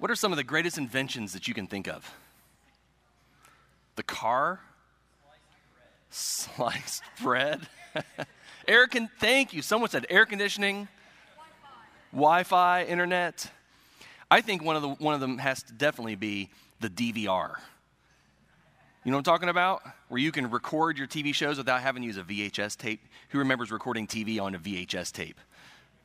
What are some of the greatest inventions that you can think of? The car? Sliced bread. air con- thank you. Someone said air conditioning, Wi Fi, internet. I think one of, the, one of them has to definitely be the DVR. You know what I'm talking about? Where you can record your TV shows without having to use a VHS tape. Who remembers recording TV on a VHS tape?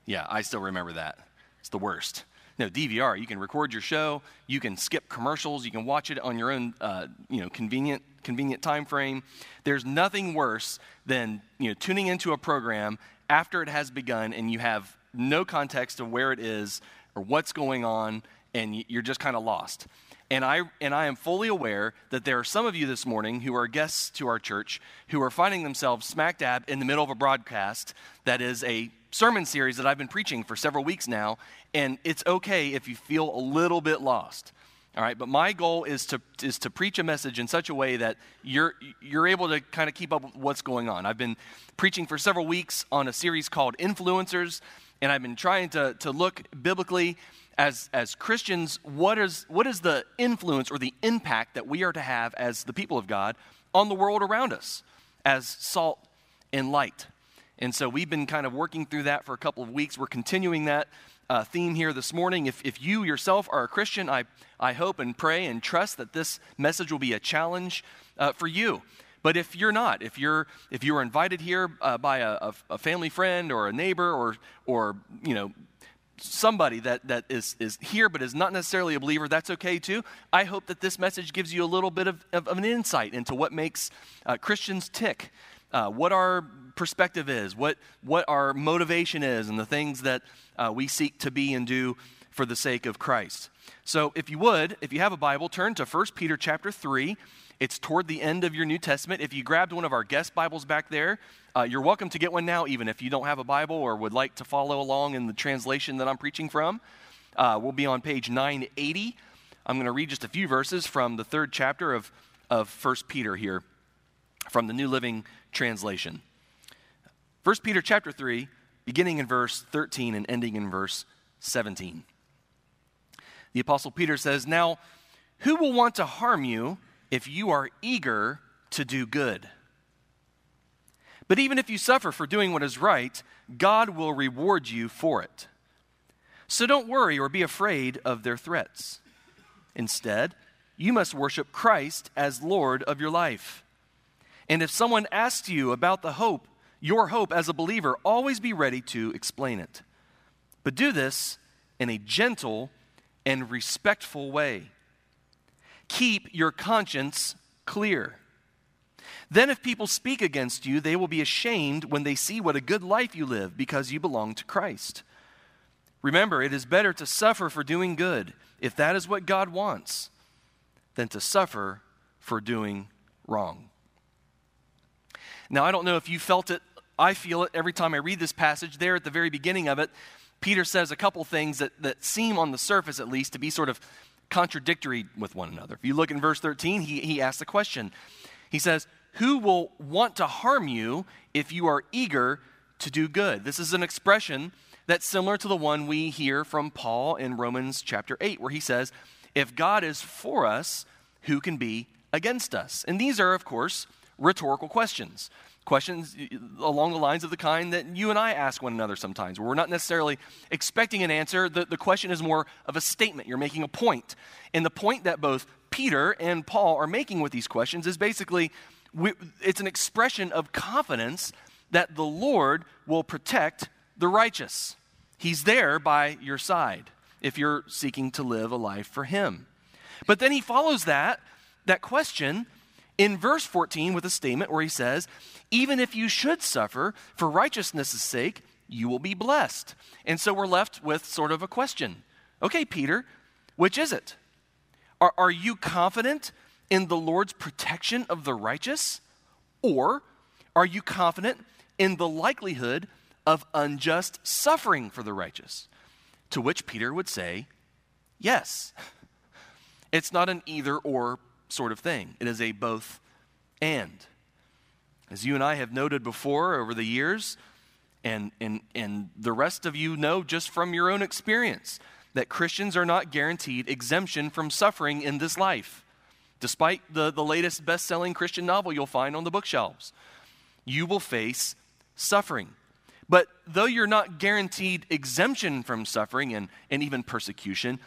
Yeah, I still remember that. It's the worst. No, DVR, you can record your show, you can skip commercials, you can watch it on your own, uh, you know, convenient, convenient time frame. There's nothing worse than, you know, tuning into a program after it has begun and you have no context of where it is or what's going on and you're just kind of lost. And I, and I am fully aware that there are some of you this morning who are guests to our church who are finding themselves smack dab in the middle of a broadcast that is a sermon series that I've been preaching for several weeks now. And it's okay if you feel a little bit lost. All right, but my goal is to, is to preach a message in such a way that you're, you're able to kind of keep up with what's going on. I've been preaching for several weeks on a series called Influencers, and I've been trying to, to look biblically as, as Christians, what is, what is the influence or the impact that we are to have as the people of God on the world around us as salt and light? And so we've been kind of working through that for a couple of weeks. We're continuing that uh, theme here this morning. If, if you yourself are a Christian, I, I hope and pray and trust that this message will be a challenge uh, for you. But if you're not, if you're if you are invited here uh, by a, a, family friend or a neighbor or or you know somebody that, that is, is here but is not necessarily a believer, that's okay too. I hope that this message gives you a little bit of, of, of an insight into what makes uh, Christians tick, uh, what our perspective is, what, what our motivation is, and the things that uh, we seek to be and do for the sake of Christ. So if you would, if you have a Bible, turn to 1 Peter chapter 3. It's toward the end of your New Testament. If you grabbed one of our guest Bibles back there, uh, you're welcome to get one now, even if you don't have a Bible or would like to follow along in the translation that I'm preaching from. Uh, we'll be on page 980. I'm going to read just a few verses from the third chapter of, of 1 Peter here from the New Living Translation. 1 Peter chapter 3, beginning in verse 13 and ending in verse 17. The Apostle Peter says, Now, who will want to harm you if you are eager to do good? But even if you suffer for doing what is right, God will reward you for it. So don't worry or be afraid of their threats. Instead, you must worship Christ as Lord of your life. And if someone asks you about the hope, your hope as a believer, always be ready to explain it. But do this in a gentle and respectful way. Keep your conscience clear. Then, if people speak against you, they will be ashamed when they see what a good life you live because you belong to Christ. Remember, it is better to suffer for doing good, if that is what God wants, than to suffer for doing wrong. Now, I don't know if you felt it. I feel it every time I read this passage. There at the very beginning of it, Peter says a couple things that, that seem, on the surface at least, to be sort of contradictory with one another. If you look in verse 13, he, he asks the question. He says, who will want to harm you if you are eager to do good? This is an expression that's similar to the one we hear from Paul in Romans chapter 8, where he says, If God is for us, who can be against us? And these are, of course, rhetorical questions. Questions along the lines of the kind that you and I ask one another sometimes, where we're not necessarily expecting an answer. The, the question is more of a statement. You're making a point. And the point that both Peter and Paul are making with these questions is basically we, it's an expression of confidence that the Lord will protect the righteous. He's there by your side if you're seeking to live a life for Him. But then he follows that, that question in verse 14 with a statement where he says, Even if you should suffer for righteousness' sake, you will be blessed. And so we're left with sort of a question. Okay, Peter, which is it? Are, are you confident in the Lord's protection of the righteous? Or are you confident in the likelihood of unjust suffering for the righteous? To which Peter would say, Yes. It's not an either or sort of thing, it is a both and. As you and I have noted before over the years, and, and, and the rest of you know just from your own experience, that Christians are not guaranteed exemption from suffering in this life, despite the, the latest best selling Christian novel you'll find on the bookshelves. You will face suffering. But though you're not guaranteed exemption from suffering and, and even persecution,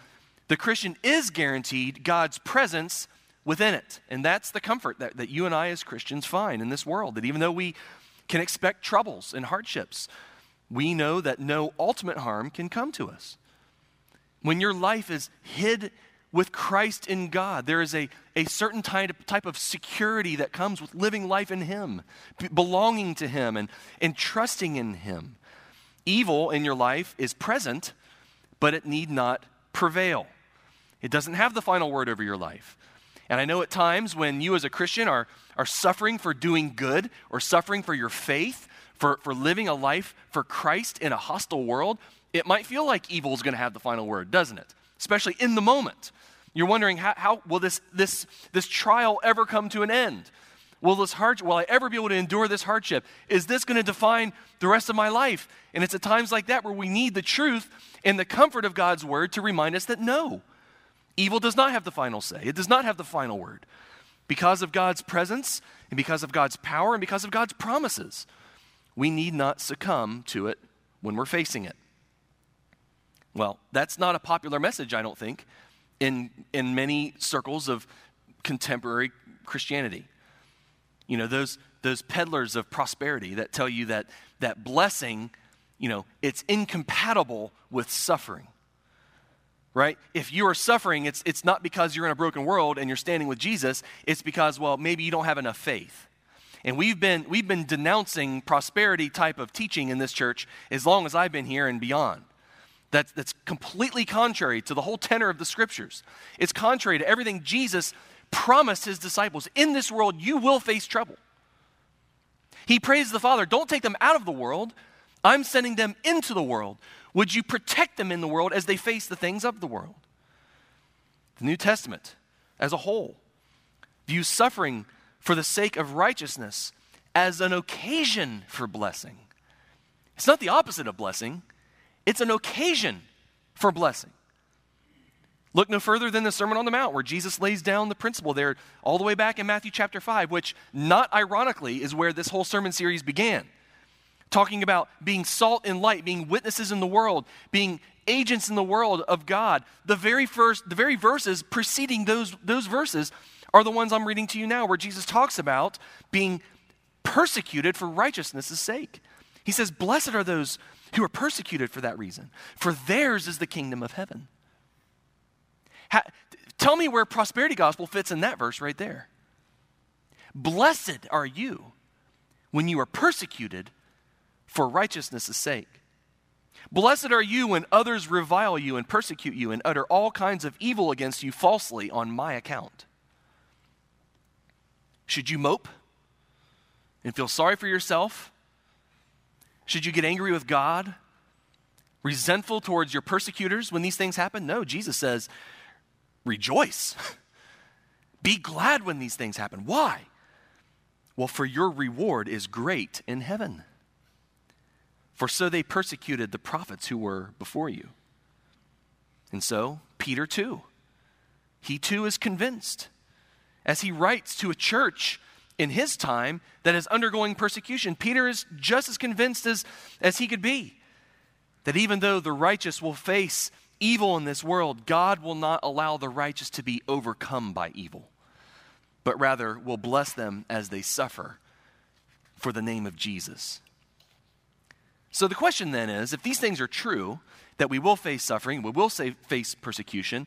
the Christian is guaranteed God's presence within it. And that's the comfort that, that you and I as Christians find in this world. That even though we can expect troubles and hardships, we know that no ultimate harm can come to us. When your life is hid with Christ in God, there is a, a certain type of, type of security that comes with living life in Him, belonging to Him, and, and trusting in Him. Evil in your life is present, but it need not prevail. It doesn't have the final word over your life. And I know at times when you as a Christian are, are suffering for doing good or suffering for your faith, for, for living a life for Christ in a hostile world, it might feel like evil is going to have the final word, doesn't it? Especially in the moment. You're wondering, how, how will this, this, this trial ever come to an end? Will this hardship, will I ever be able to endure this hardship? Is this going to define the rest of my life? And it's at times like that where we need the truth and the comfort of God's word to remind us that no, Evil does not have the final say, it does not have the final word. Because of God's presence, and because of God's power, and because of God's promises, we need not succumb to it when we're facing it. Well, that's not a popular message, I don't think, in, in many circles of contemporary Christianity. You know, those, those peddlers of prosperity that tell you that, that blessing, you know, it's incompatible with suffering right? If you are suffering, it's, it's not because you're in a broken world and you're standing with Jesus, it's because, well, maybe you don't have enough faith. And we've been, we've been denouncing prosperity type of teaching in this church as long as I've been here and beyond. That's, that's completely contrary to the whole tenor of the scriptures. It's contrary to everything Jesus promised his disciples. In this world, you will face trouble. He prays the Father, don't take them out of the world. I'm sending them into the world. Would you protect them in the world as they face the things of the world? The New Testament as a whole views suffering for the sake of righteousness as an occasion for blessing. It's not the opposite of blessing, it's an occasion for blessing. Look no further than the Sermon on the Mount, where Jesus lays down the principle there, all the way back in Matthew chapter 5, which, not ironically, is where this whole sermon series began talking about being salt and light, being witnesses in the world, being agents in the world of God. The very first, the very verses preceding those, those verses are the ones I'm reading to you now, where Jesus talks about being persecuted for righteousness' sake. He says, Blessed are those who are persecuted for that reason, for theirs is the kingdom of heaven. Ha, tell me where prosperity gospel fits in that verse right there. Blessed are you when you are persecuted for righteousness' sake. Blessed are you when others revile you and persecute you and utter all kinds of evil against you falsely on my account. Should you mope and feel sorry for yourself? Should you get angry with God? Resentful towards your persecutors when these things happen? No, Jesus says, rejoice. Be glad when these things happen. Why? Well, for your reward is great in heaven for so they persecuted the prophets who were before you. And so, Peter too, he too is convinced as he writes to a church in his time that is undergoing persecution. Peter is just as convinced as, as he could be that even though the righteous will face evil in this world, God will not allow the righteous to be overcome by evil, but rather will bless them as they suffer for the name of Jesus. So the question then is if these things are true, that we will face suffering, we will say, face persecution,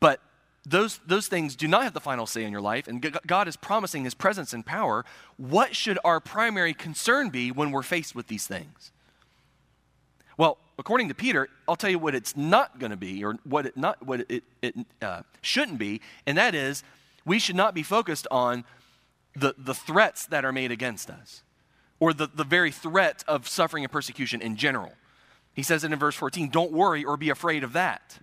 but those, those things do not have the final say in your life, and God is promising His presence and power, what should our primary concern be when we're faced with these things? Well, according to Peter, I'll tell you what it's not going to be, or what it not what it, it uh, shouldn't be, and that is we should not be focused on the, the threats that are made against us or the, the very threat of suffering and persecution in general. He says it in verse 14 don't worry or be afraid of that.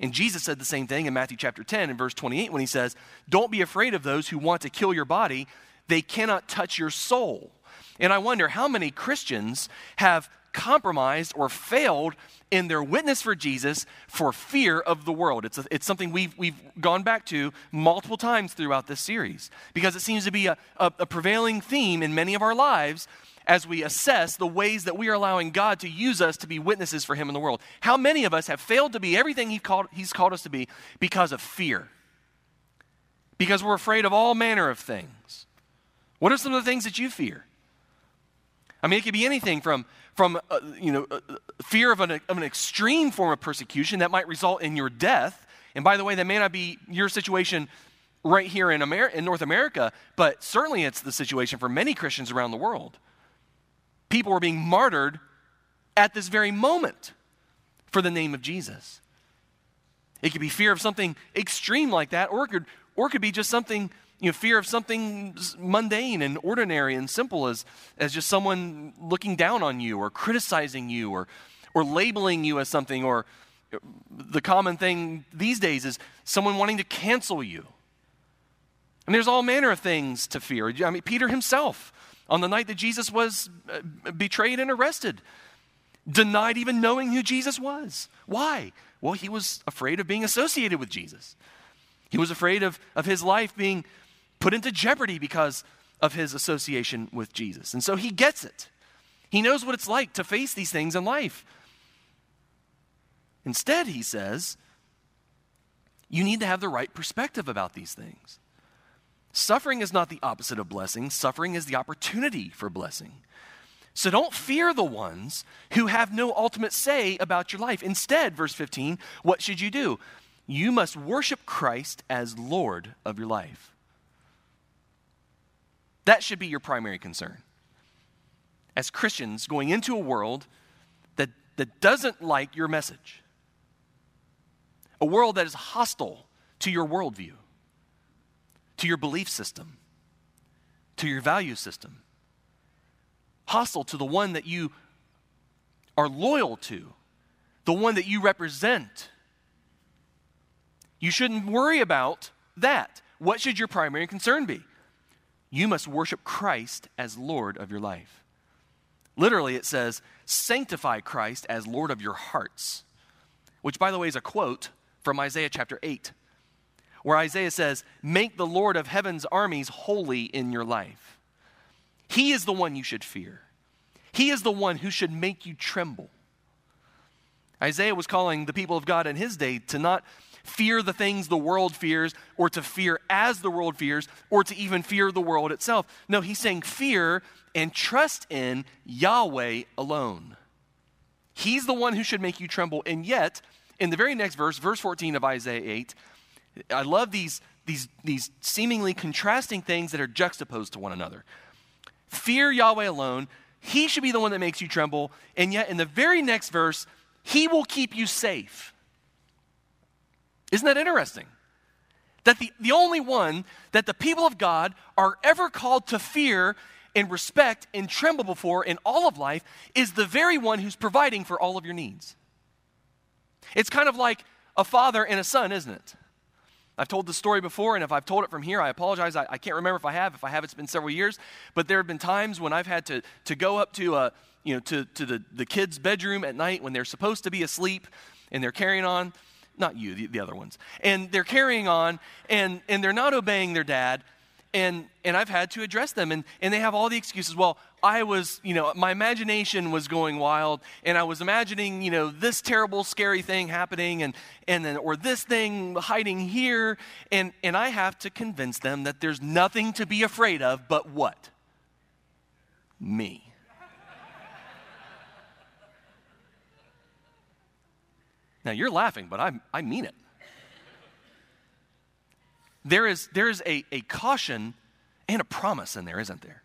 And Jesus said the same thing in Matthew chapter 10 and verse 28 when he says, Don't be afraid of those who want to kill your body, they cannot touch your soul. And I wonder how many Christians have compromised or failed in their witness for Jesus for fear of the world. It's, a, it's something we've, we've gone back to multiple times throughout this series because it seems to be a, a, a prevailing theme in many of our lives as we assess the ways that we are allowing God to use us to be witnesses for Him in the world. How many of us have failed to be everything he called, He's called us to be because of fear? Because we're afraid of all manner of things. What are some of the things that you fear? I mean, it could be anything from, from uh, you know, uh, fear of an, of an extreme form of persecution that might result in your death. And by the way, that may not be your situation right here in, Amer- in North America, but certainly it's the situation for many Christians around the world people are being martyred at this very moment for the name of Jesus. It could be fear of something extreme like that, or it could, or it could be just something, you know, fear of something mundane and ordinary and simple as, as just someone looking down on you or criticizing you or, or labeling you as something, or the common thing these days is someone wanting to cancel you. And there's all manner of things to fear. I mean, Peter himself on the night that Jesus was uh, betrayed and arrested. Denied even knowing who Jesus was. Why? Well, he was afraid of being associated with Jesus. He was afraid of, of his life being put into jeopardy because of his association with Jesus. And so he gets it. He knows what it's like to face these things in life. Instead, he says, you need to have the right perspective about these things. Suffering is not the opposite of blessing, suffering is the opportunity for blessing. So don't fear the ones who have no ultimate say about your life. Instead, verse 15, what should you do? You must worship Christ as Lord of your life. That should be your primary concern. As Christians going into a world that, that doesn't like your message, a world that is hostile to your worldview to your belief system, to your value system, hostile to the one that you are loyal to, the one that you represent. You shouldn't worry about that. What should your primary concern be? You must worship Christ as Lord of your life. Literally, it says, sanctify Christ as Lord of your hearts, which, by the way, is a quote from Isaiah chapter 8 where Isaiah says, Make the Lord of heaven's armies holy in your life. He is the one you should fear, He is the one who should make you tremble. Isaiah was calling the people of God in his day to not fear the things the world fears, or to fear as the world fears, or to even fear the world itself. No, he's saying fear and trust in Yahweh alone. He's the one who should make you tremble. And yet, in the very next verse, verse 14 of Isaiah 8, I love these, these, these seemingly contrasting things that are juxtaposed to one another. Fear Yahweh alone, He should be the one that makes you tremble, and yet in the very next verse, He will keep you safe. Isn't that interesting? That the, the only one that the people of God are ever called to fear and respect and tremble before in all of life is the very one who's providing for all of your needs. It's kind of like a father and a son, isn't it? I've told the story before, and if I've told it from here, I apologize. I, I, can't remember if I have. If I have, it's been several years. But there have been times when I've had to, to go up to, a, you know, to, to the, the kids' bedroom at night when they're supposed to be asleep and they're carrying on. Not you, the, the other ones. And they're carrying on, and, and they're not obeying their dad and and I've had to address them and and they have all the excuses. Well I was you know my imagination was going wild and I was imagining you know this terrible scary thing happening and and then or this thing hiding here and and I have to convince them that there's nothing to be afraid of but what? Me Now you're laughing but I I mean it there is, there is a, a caution and a promise in there, isn't there?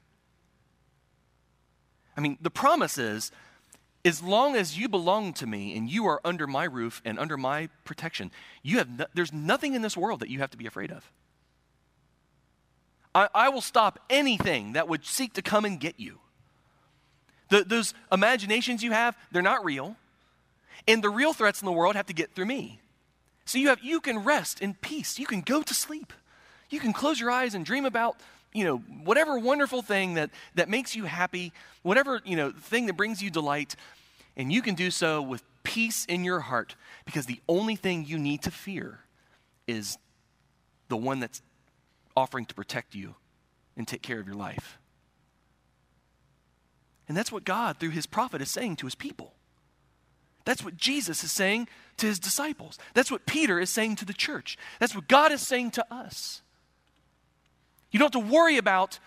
I mean, the promise is as long as you belong to me and you are under my roof and under my protection, you have no, there's nothing in this world that you have to be afraid of. I, I will stop anything that would seek to come and get you. The, those imaginations you have, they're not real. And the real threats in the world have to get through me. So you have you can rest in peace. You can go to sleep. You can close your eyes and dream about, you know, whatever wonderful thing that that makes you happy, whatever, you know, thing that brings you delight. And you can do so with peace in your heart because the only thing you need to fear is the one that's offering to protect you and take care of your life. And that's what God, through his prophet, is saying to his people. That's what Jesus is saying to his disciples. That's what Peter is saying to the church. That's what God is saying to us. You don't have to worry about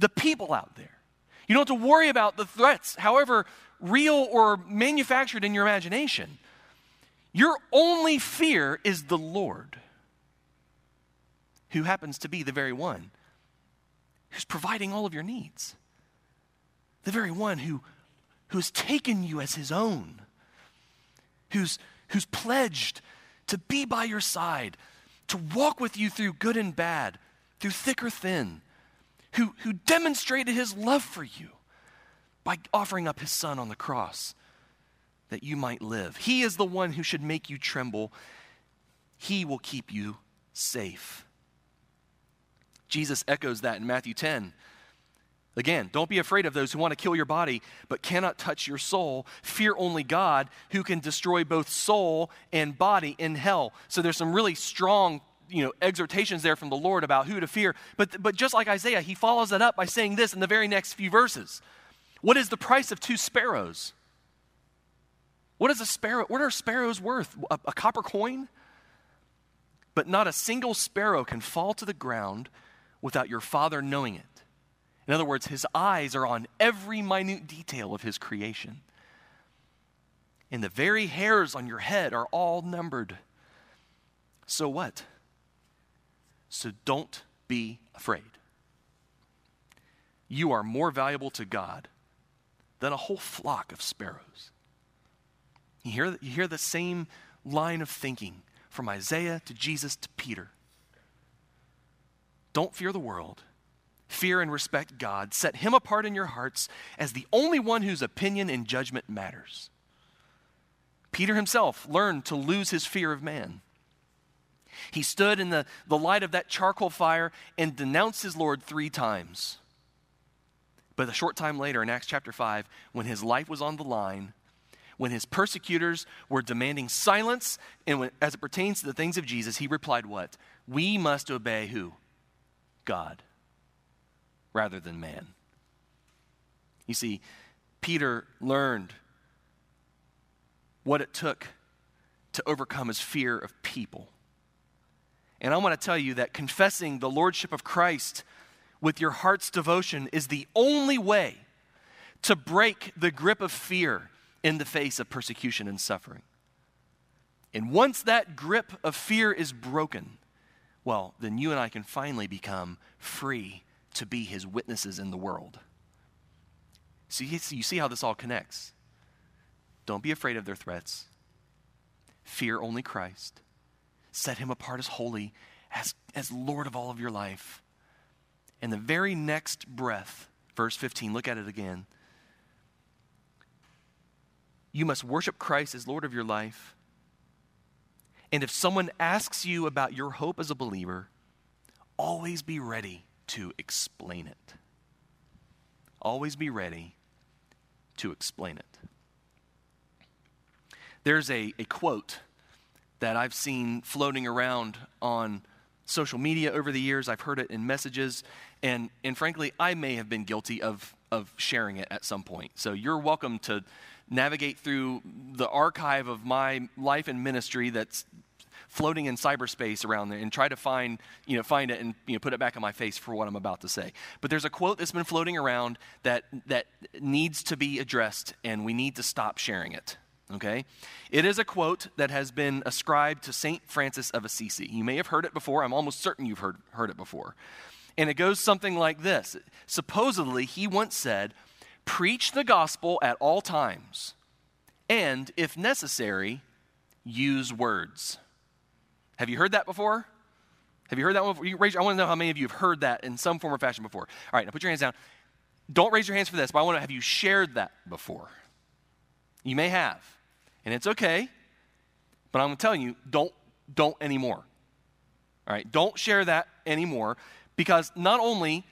the people out there. You don't have to worry about the threats, however real or manufactured in your imagination. Your only fear is the Lord, who happens to be the very one who's providing all of your needs, the very one who, who has taken you as his own, who's, who's pledged to be by your side, to walk with you through good and bad, through thick or thin, who, who demonstrated his love for you by offering up his son on the cross that you might live. He is the one who should make you tremble. He will keep you safe. Jesus echoes that in Matthew 10. Again, don't be afraid of those who want to kill your body but cannot touch your soul. Fear only God who can destroy both soul and body in hell. So there's some really strong you know, exhortations there from the Lord about who to fear. But, but just like Isaiah, he follows that up by saying this in the very next few verses. What is the price of two sparrows? What is a sparrow? What are sparrows worth? A, a copper coin? But not a single sparrow can fall to the ground without your Father knowing it. In other words, his eyes are on every minute detail of his creation. And the very hairs on your head are all numbered. So what? So don't be afraid. You are more valuable to God than a whole flock of sparrows. You hear, you hear the same line of thinking from Isaiah to Jesus to Peter. Don't fear the world. Fear and respect God. Set Him apart in your hearts as the only one whose opinion and judgment matters. Peter himself learned to lose his fear of man. He stood in the, the light of that charcoal fire and denounced his Lord three times. But a short time later, in Acts chapter 5, when his life was on the line, when his persecutors were demanding silence, and when, as it pertains to the things of Jesus, he replied, What? We must obey who? God, rather than man. You see, Peter learned what it took to overcome his fear of people. And I want to tell you that confessing the Lordship of Christ with your heart's devotion is the only way to break the grip of fear in the face of persecution and suffering. And once that grip of fear is broken, well, then you and I can finally become free to be his witnesses in the world. So you see how this all connects. Don't be afraid of their threats. Fear only Christ set him apart as holy, as, as Lord of all of your life. And the very next breath, verse 15, look at it again. You must worship Christ as Lord of your life. And if someone asks you about your hope as a believer, always be ready to explain it. Always be ready to explain it. There's a, a quote that I've seen floating around on social media over the years. I've heard it in messages, and, and frankly, I may have been guilty of, of sharing it at some point. So you're welcome to navigate through the archive of my life and ministry that's floating in cyberspace around there and try to find, you know, find it and you know, put it back in my face for what I'm about to say. But there's a quote that's been floating around that, that needs to be addressed, and we need to stop sharing it okay? It is a quote that has been ascribed to St. Francis of Assisi. You may have heard it before. I'm almost certain you've heard, heard it before. And it goes something like this Supposedly, he once said, Preach the gospel at all times, and if necessary, use words. Have you heard that before? Have you heard that one before? You raise, I want to know how many of you have heard that in some form or fashion before. All right, now put your hands down. Don't raise your hands for this, but I want to have you shared that before. You may have and it's okay, but I'm telling you, don't, don't anymore. All right, don't share that anymore because not only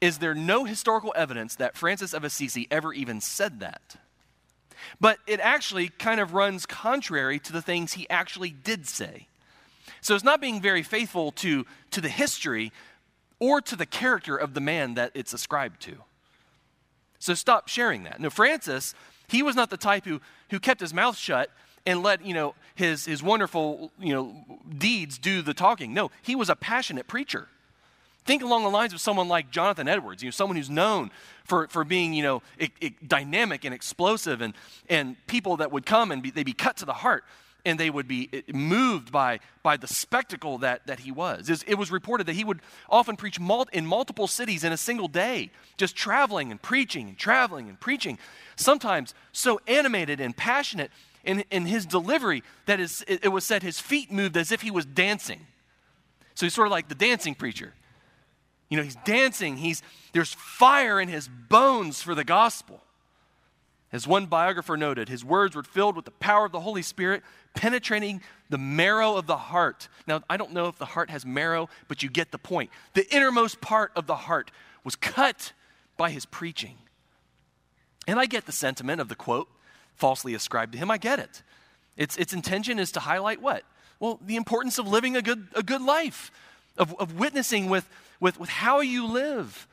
is there no historical evidence that Francis of Assisi ever even said that, but it actually kind of runs contrary to the things he actually did say. So it's not being very faithful to, to the history or to the character of the man that it's ascribed to. So stop sharing that. No, Francis, he was not the type who, who kept his mouth shut and let, you know, his, his wonderful, you know, deeds do the talking. No, he was a passionate preacher. Think along the lines of someone like Jonathan Edwards, you know, someone who's known for, for being, you know, dynamic and explosive and, and people that would come and be, they'd be cut to the heart and they would be eh, moved by, by the spectacle that, that he was. It, was reported that he would often preach in multiple cities in a single day, just traveling and preaching and traveling and preaching. Sometimes so animated and passionate in, in his delivery that his, it was said his feet moved as if he was dancing. So he's sort of like the dancing preacher. You know, he's dancing, he's, there's fire in his bones for the gospel. As one biographer noted, his words were filled with the power of the Holy Spirit, penetrating the marrow of the heart. Now, I don't know if the heart has marrow, but you get the point. The innermost part of the heart was cut by his preaching. And I get the sentiment of the quote falsely ascribed to him. I get it. Its, its intention is to highlight what? Well, the importance of living a good, a good life, of, of witnessing with, with, with how you live,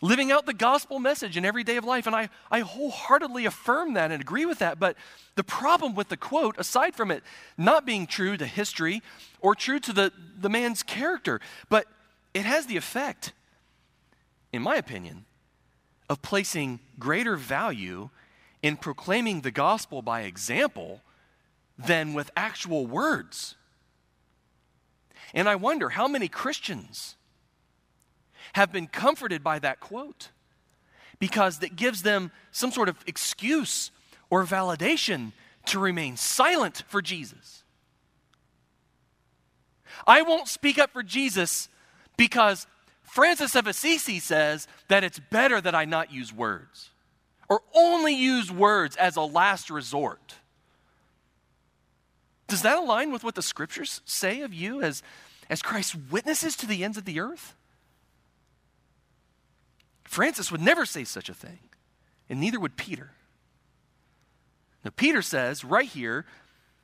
living out the gospel message in every day of life. And I, I wholeheartedly affirm that and agree with that. But the problem with the quote, aside from it not being true to history or true to the, the man's character, but it has the effect, in my opinion, of placing greater value in proclaiming the gospel by example than with actual words. And I wonder how many Christians have been comforted by that quote because that gives them some sort of excuse or validation to remain silent for Jesus. I won't speak up for Jesus because Francis of Assisi says that it's better that I not use words or only use words as a last resort. Does that align with what the scriptures say of you as, as Christ's witnesses to the ends of the earth? Francis would never say such a thing, and neither would Peter. Now, Peter says right here,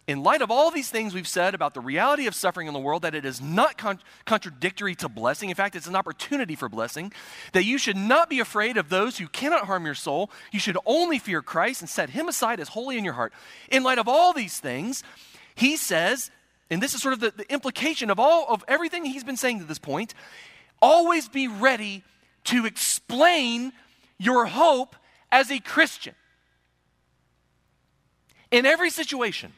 in light of all these things we've said about the reality of suffering in the world, that it is not con- contradictory to blessing. In fact, it's an opportunity for blessing. That you should not be afraid of those who cannot harm your soul. You should only fear Christ and set him aside as holy in your heart. In light of all these things, he says, and this is sort of the, the implication of all of everything he's been saying to this point, always be ready to explain your hope as a Christian. In every situation,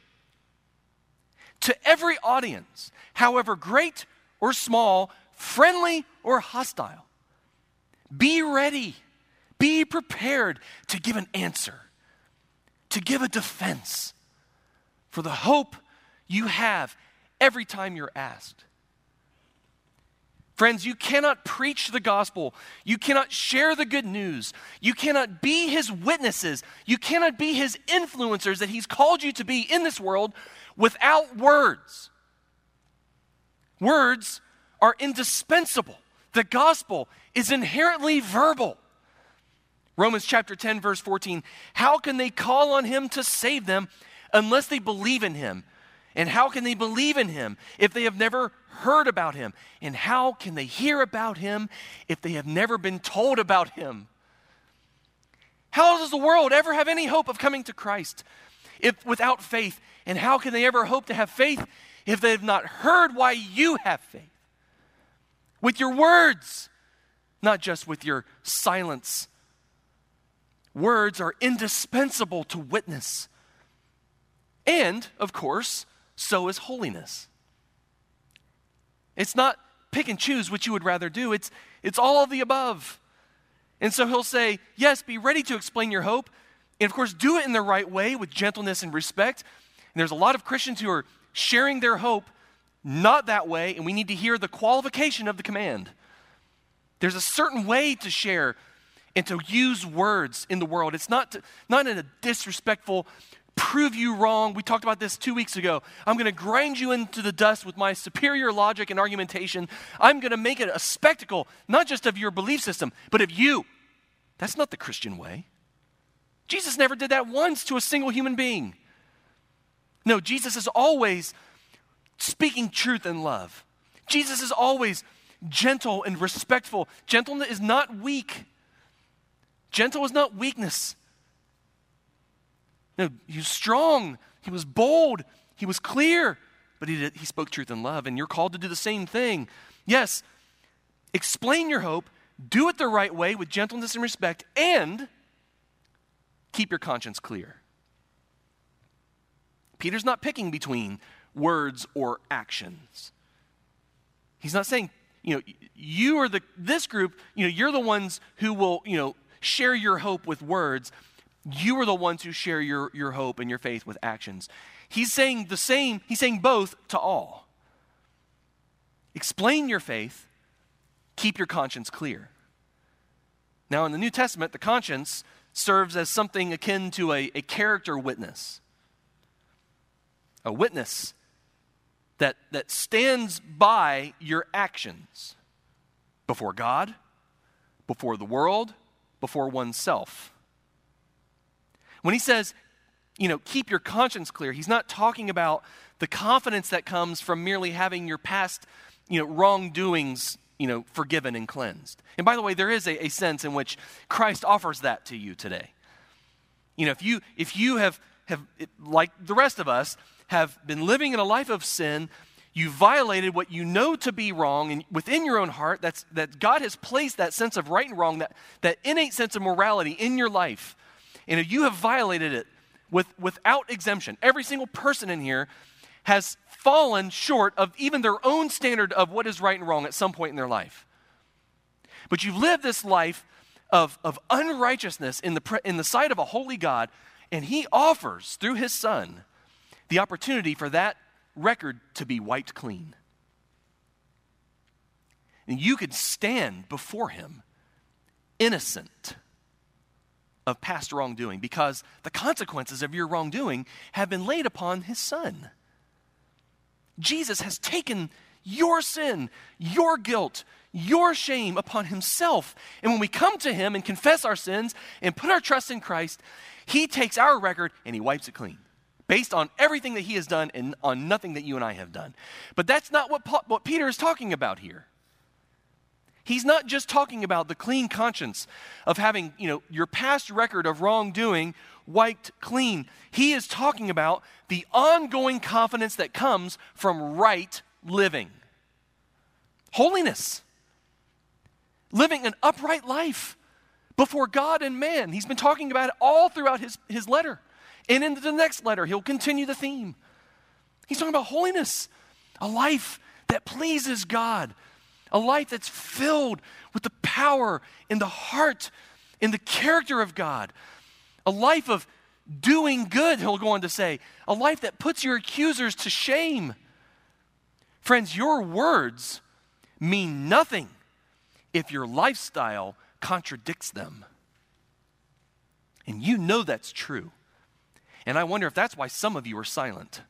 to every audience, however great or small, friendly or hostile, be ready, be prepared to give an answer, to give a defense for the hope you have every time you're asked. Friends, you cannot preach the gospel. You cannot share the good news. You cannot be his witnesses. You cannot be his influencers that he's called you to be in this world without words. Words are indispensable. The gospel is inherently verbal. Romans chapter 10, verse 14 How can they call on him to save them unless they believe in him? And how can they believe in him if they have never heard about him? And how can they hear about him if they have never been told about him? How does the world ever have any hope of coming to Christ if without faith? And how can they ever hope to have faith if they have not heard why you have faith? With your words, not just with your silence. Words are indispensable to witness. And, of course, so is holiness. It's not pick and choose what you would rather do, it's, it's all of the above. And so he'll say, Yes, be ready to explain your hope. And of course, do it in the right way with gentleness and respect. And there's a lot of Christians who are sharing their hope not that way, and we need to hear the qualification of the command. There's a certain way to share and to use words in the world. It's not, to, not in a disrespectful, prove you wrong. We talked about this two weeks ago. I'm going to grind you into the dust with my superior logic and argumentation. I'm going to make it a spectacle, not just of your belief system, but of you. That's not the Christian way. Jesus never did that once to a single human being. No, Jesus is always speaking truth and love. Jesus is always gentle and respectful. Gentleness is not weak. Gentle is not weakness. No, he was strong, he was bold, he was clear, but he, did, he spoke truth and love, and you're called to do the same thing. Yes, explain your hope, do it the right way with gentleness and respect, and keep your conscience clear. Peter's not picking between words or actions. He's not saying, you know, you are the this group, you know, you're the ones who will, you know, share your hope with words. You are the ones who share your, your hope and your faith with actions. He's saying the same, he's saying both to all. Explain your faith, keep your conscience clear. Now, in the New Testament, the conscience serves as something akin to a, a character witness. A witness that, that stands by your actions before God, before the world, before oneself. When he says, you know, keep your conscience clear, he's not talking about the confidence that comes from merely having your past, you know, wrongdoings, you know, forgiven and cleansed. And by the way, there is a, a sense in which Christ offers that to you today. You know, if you if you have have like the rest of us have been living in a life of sin, you violated what you know to be wrong and within your own heart that's that god has placed that sense of right and wrong that, that innate sense of morality in your life and you have violated it with, without exemption every single person in here has fallen short of even their own standard of what is right and wrong at some point in their life but you've lived this life of, of unrighteousness in the, in the sight of a holy god and he offers through his son the opportunity for that record to be wiped clean. And you could stand before him innocent of past wrongdoing because the consequences of your wrongdoing have been laid upon his son. Jesus has taken your sin, your guilt, your shame upon himself. And when we come to him and confess our sins and put our trust in Christ, he takes our record and he wipes it clean based on everything that he has done and on nothing that you and I have done. But that's not what, Paul, what Peter is talking about here. He's not just talking about the clean conscience of having, you know, your past record of wrongdoing wiped clean. He is talking about the ongoing confidence that comes from right living. Holiness. Living an upright life before God and man. He's been talking about it all throughout his, his letter. And in the next letter, he'll continue the theme. He's talking about holiness, a life that pleases God, a life that's filled with the power in the heart, in the character of God, a life of doing good, he'll go on to say, a life that puts your accusers to shame. Friends, your words mean nothing if your lifestyle contradicts them. And you know that's true. And I wonder if that's why some of you are silent.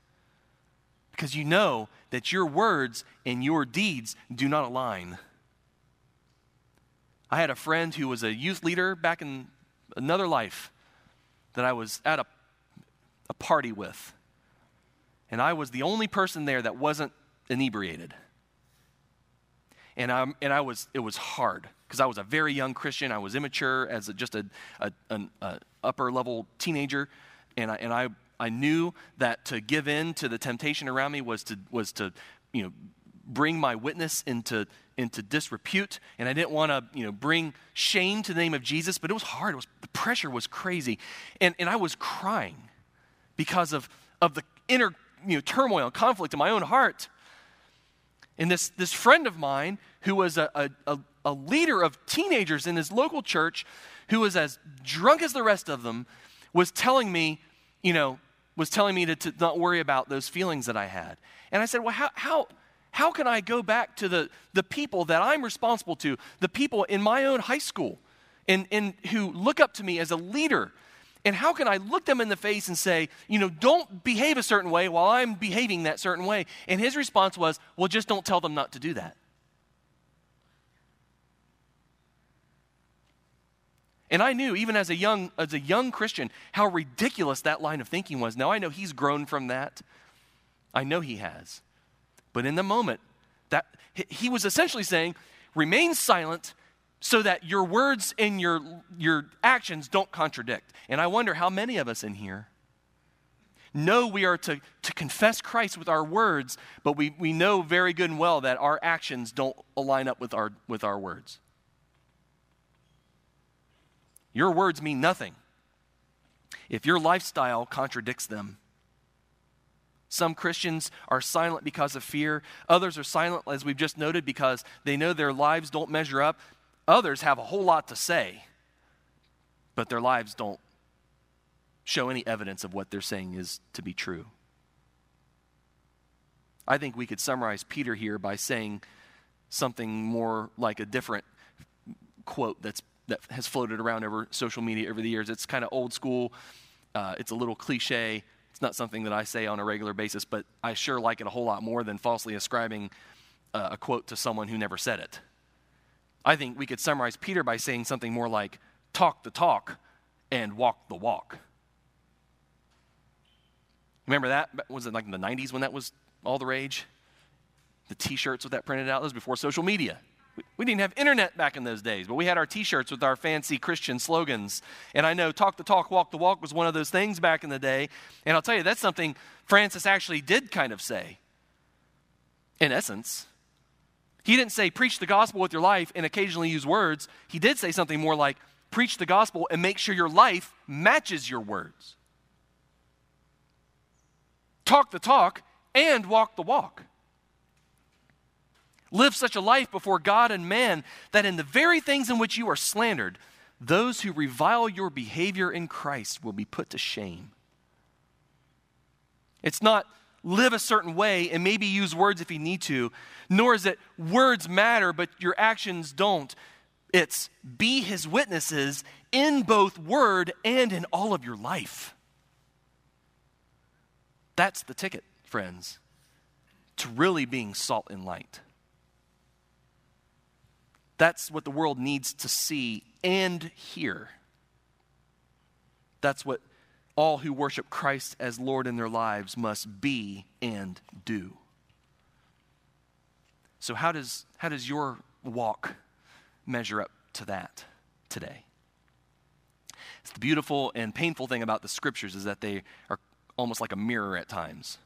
Because you know that your words and your deeds do not align. I had a friend who was a youth leader back in another life that I was at a, a party with. And I was the only person there that wasn't inebriated. And, I, and I was, it was hard because I was a very young Christian. I was immature as a, just a, a, an a upper level teenager and I, and I, I knew that to give in to the temptation around me was to, was to you know, bring my witness into, into disrepute. And I didn't want to you know, bring shame to the name of Jesus, but it was hard. It was, the pressure was crazy. And, and I was crying because of, of the inner you know, turmoil and conflict in my own heart. And this, this friend of mine, who was a, a, a leader of teenagers in his local church, who was as drunk as the rest of them, was telling me you know, was telling me to, to not worry about those feelings that I had. And I said, well, how, how, how can I go back to the, the people that I'm responsible to, the people in my own high school, and, and who look up to me as a leader? And how can I look them in the face and say, you know, don't behave a certain way while I'm behaving that certain way? And his response was, well, just don't tell them not to do that. And I knew, even as a young, as a young Christian, how ridiculous that line of thinking was. Now I know he's grown from that. I know he has. But in the moment, that he was essentially saying, remain silent so that your words and your, your actions don't contradict. And I wonder how many of us in here know we are to, to confess Christ with our words, but we, we know very good and well that our actions don't align up with our, with our words. Your words mean nothing if your lifestyle contradicts them. Some Christians are silent because of fear. Others are silent, as we've just noted, because they know their lives don't measure up. Others have a whole lot to say, but their lives don't show any evidence of what they're saying is to be true. I think we could summarize Peter here by saying something more like a different quote that's that has floated around over social media over the years. It's kind of old school. Uh, it's a little cliche. It's not something that I say on a regular basis, but I sure like it a whole lot more than falsely ascribing uh, a quote to someone who never said it. I think we could summarize Peter by saying something more like talk the talk and walk the walk. Remember that? Was it like in the 90s when that was all the rage? The t shirts with that printed out? That was before social media. We didn't have internet back in those days, but we had our t shirts with our fancy Christian slogans. And I know talk the talk, walk the walk was one of those things back in the day. And I'll tell you, that's something Francis actually did kind of say, in essence. He didn't say preach the gospel with your life and occasionally use words. He did say something more like preach the gospel and make sure your life matches your words. Talk the talk and walk the walk. Live such a life before God and man that in the very things in which you are slandered, those who revile your behavior in Christ will be put to shame. It's not live a certain way and maybe use words if you need to, nor is it words matter, but your actions don't. It's be his witnesses in both word and in all of your life. That's the ticket, friends, to really being salt and light. That's what the world needs to see and hear. That's what all who worship Christ as Lord in their lives must be and do. So, how does, how does your walk measure up to that today? It's the beautiful and painful thing about the scriptures is that they are almost like a mirror at times.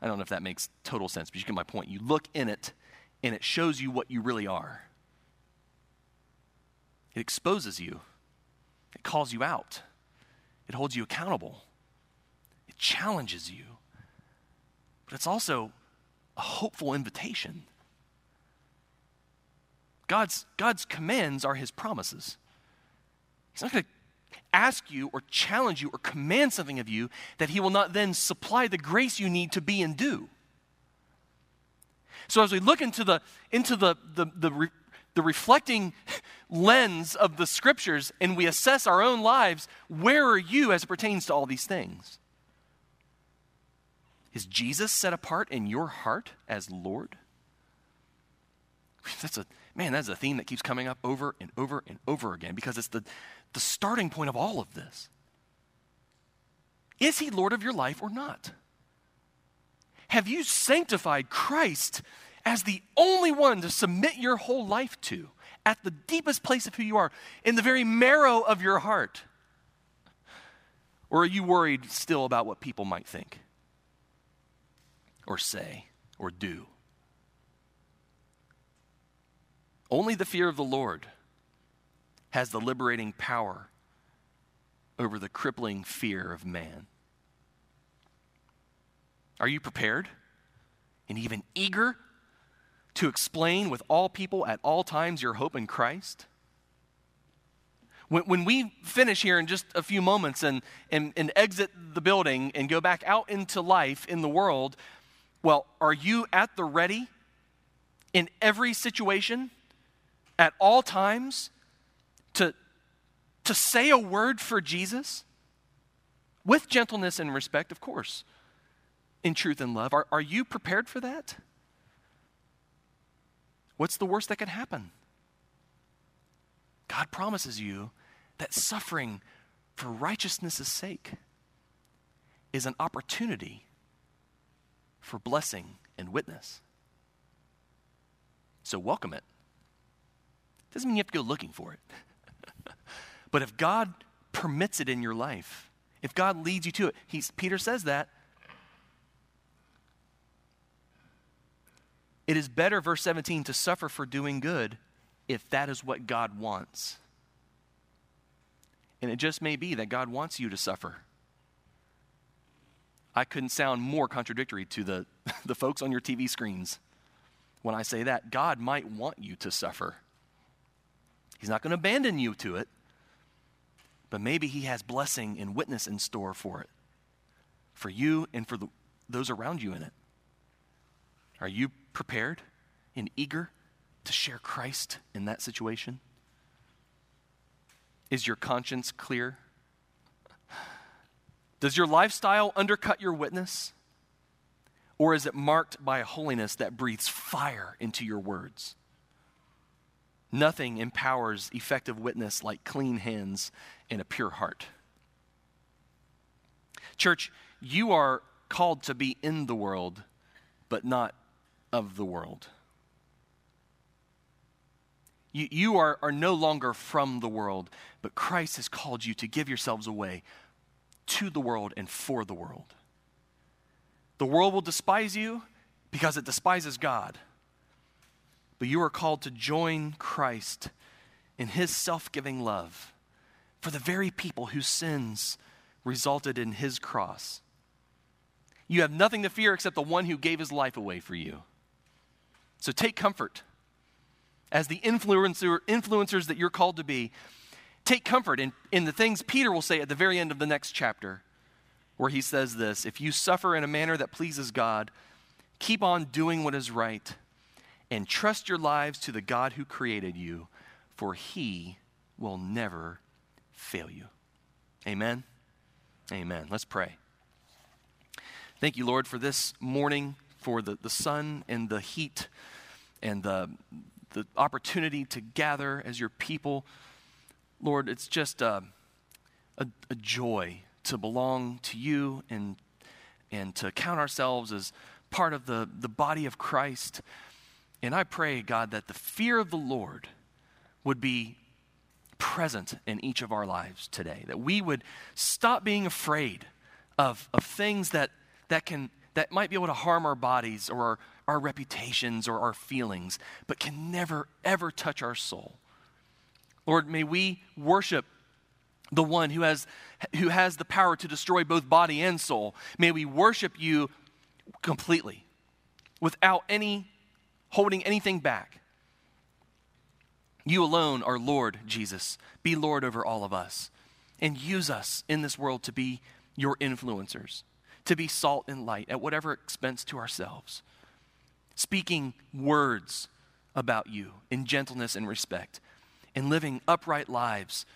I don't know if that makes total sense, but you get my point. You look in it and it shows you what you really are. It exposes you, it calls you out, it holds you accountable, it challenges you. But it's also a hopeful invitation. God's, God's commands are his promises. He's not going to ask you or challenge you or command something of you that he will not then supply the grace you need to be and do. So as we look into the, into the, the, the, re, the reflecting lens of the scriptures and we assess our own lives, where are you as it pertains to all these things? Is Jesus set apart in your heart as Lord? That's a man, that's a theme that keeps coming up over and over and over again because it's the, the starting point of all of this. Is he Lord of your life or not? Have you sanctified Christ as the only one to submit your whole life to at the deepest place of who you are, in the very marrow of your heart? Or are you worried still about what people might think or say or do? Only the fear of the Lord has the liberating power over the crippling fear of man. Are you prepared and even eager to explain with all people at all times your hope in Christ? When, when we finish here in just a few moments and, and, and exit the building and go back out into life in the world, well, are you at the ready in every situation, at all times, to, to say a word for Jesus? With gentleness and respect, of course in truth and love. Are, are you prepared for that? What's the worst that could happen? God promises you that suffering for righteousness' sake is an opportunity for blessing and witness. So welcome it. Doesn't mean you have to go looking for it. but if God permits it in your life, if God leads you to it, he's, Peter says that. It is better, verse 17, to suffer for doing good if that is what God wants. And it just may be that God wants you to suffer. I couldn't sound more contradictory to the, the folks on your TV screens when I say that. God might want you to suffer. He's not going to abandon you to it, but maybe He has blessing and witness in store for it, for you and for the, those around you in it. Are you prepared and eager to share Christ in that situation? Is your conscience clear? Does your lifestyle undercut your witness? Or is it marked by a holiness that breathes fire into your words? Nothing empowers effective witness like clean hands and a pure heart. Church, you are called to be in the world, but not of the world. You, you are, are no longer from the world, but Christ has called you to give yourselves away to the world and for the world. The world will despise you because it despises God. But you are called to join Christ in his self giving love for the very people whose sins resulted in his cross. You have nothing to fear except the one who gave his life away for you. So take comfort as the influencer, influencers that you're called to be. Take comfort in, in the things Peter will say at the very end of the next chapter, where he says this If you suffer in a manner that pleases God, keep on doing what is right and trust your lives to the God who created you, for he will never fail you. Amen. Amen. Let's pray. Thank you, Lord, for this morning, for the, the sun and the heat and the, the opportunity to gather as your people. Lord, it's just a, a, a joy to belong to you and, and to count ourselves as part of the, the body of Christ. And I pray, God, that the fear of the Lord would be present in each of our lives today, that we would stop being afraid of, of things that, that, can, that might be able to harm our bodies or our, our reputations or our feelings, but can never, ever touch our soul. Lord, may we worship the one who has, who has the power to destroy both body and soul. May we worship you completely without any holding anything back. You alone are Lord, Jesus. Be Lord over all of us. And use us in this world to be your influencers, to be salt and light at whatever expense to ourselves. Speaking words about you in gentleness and respect, and living upright lives,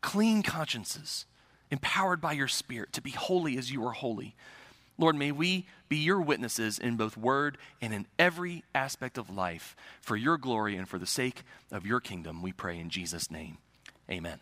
clean consciences, empowered by your Spirit to be holy as you are holy. Lord, may we be your witnesses in both word and in every aspect of life for your glory and for the sake of your kingdom. We pray in Jesus' name. Amen.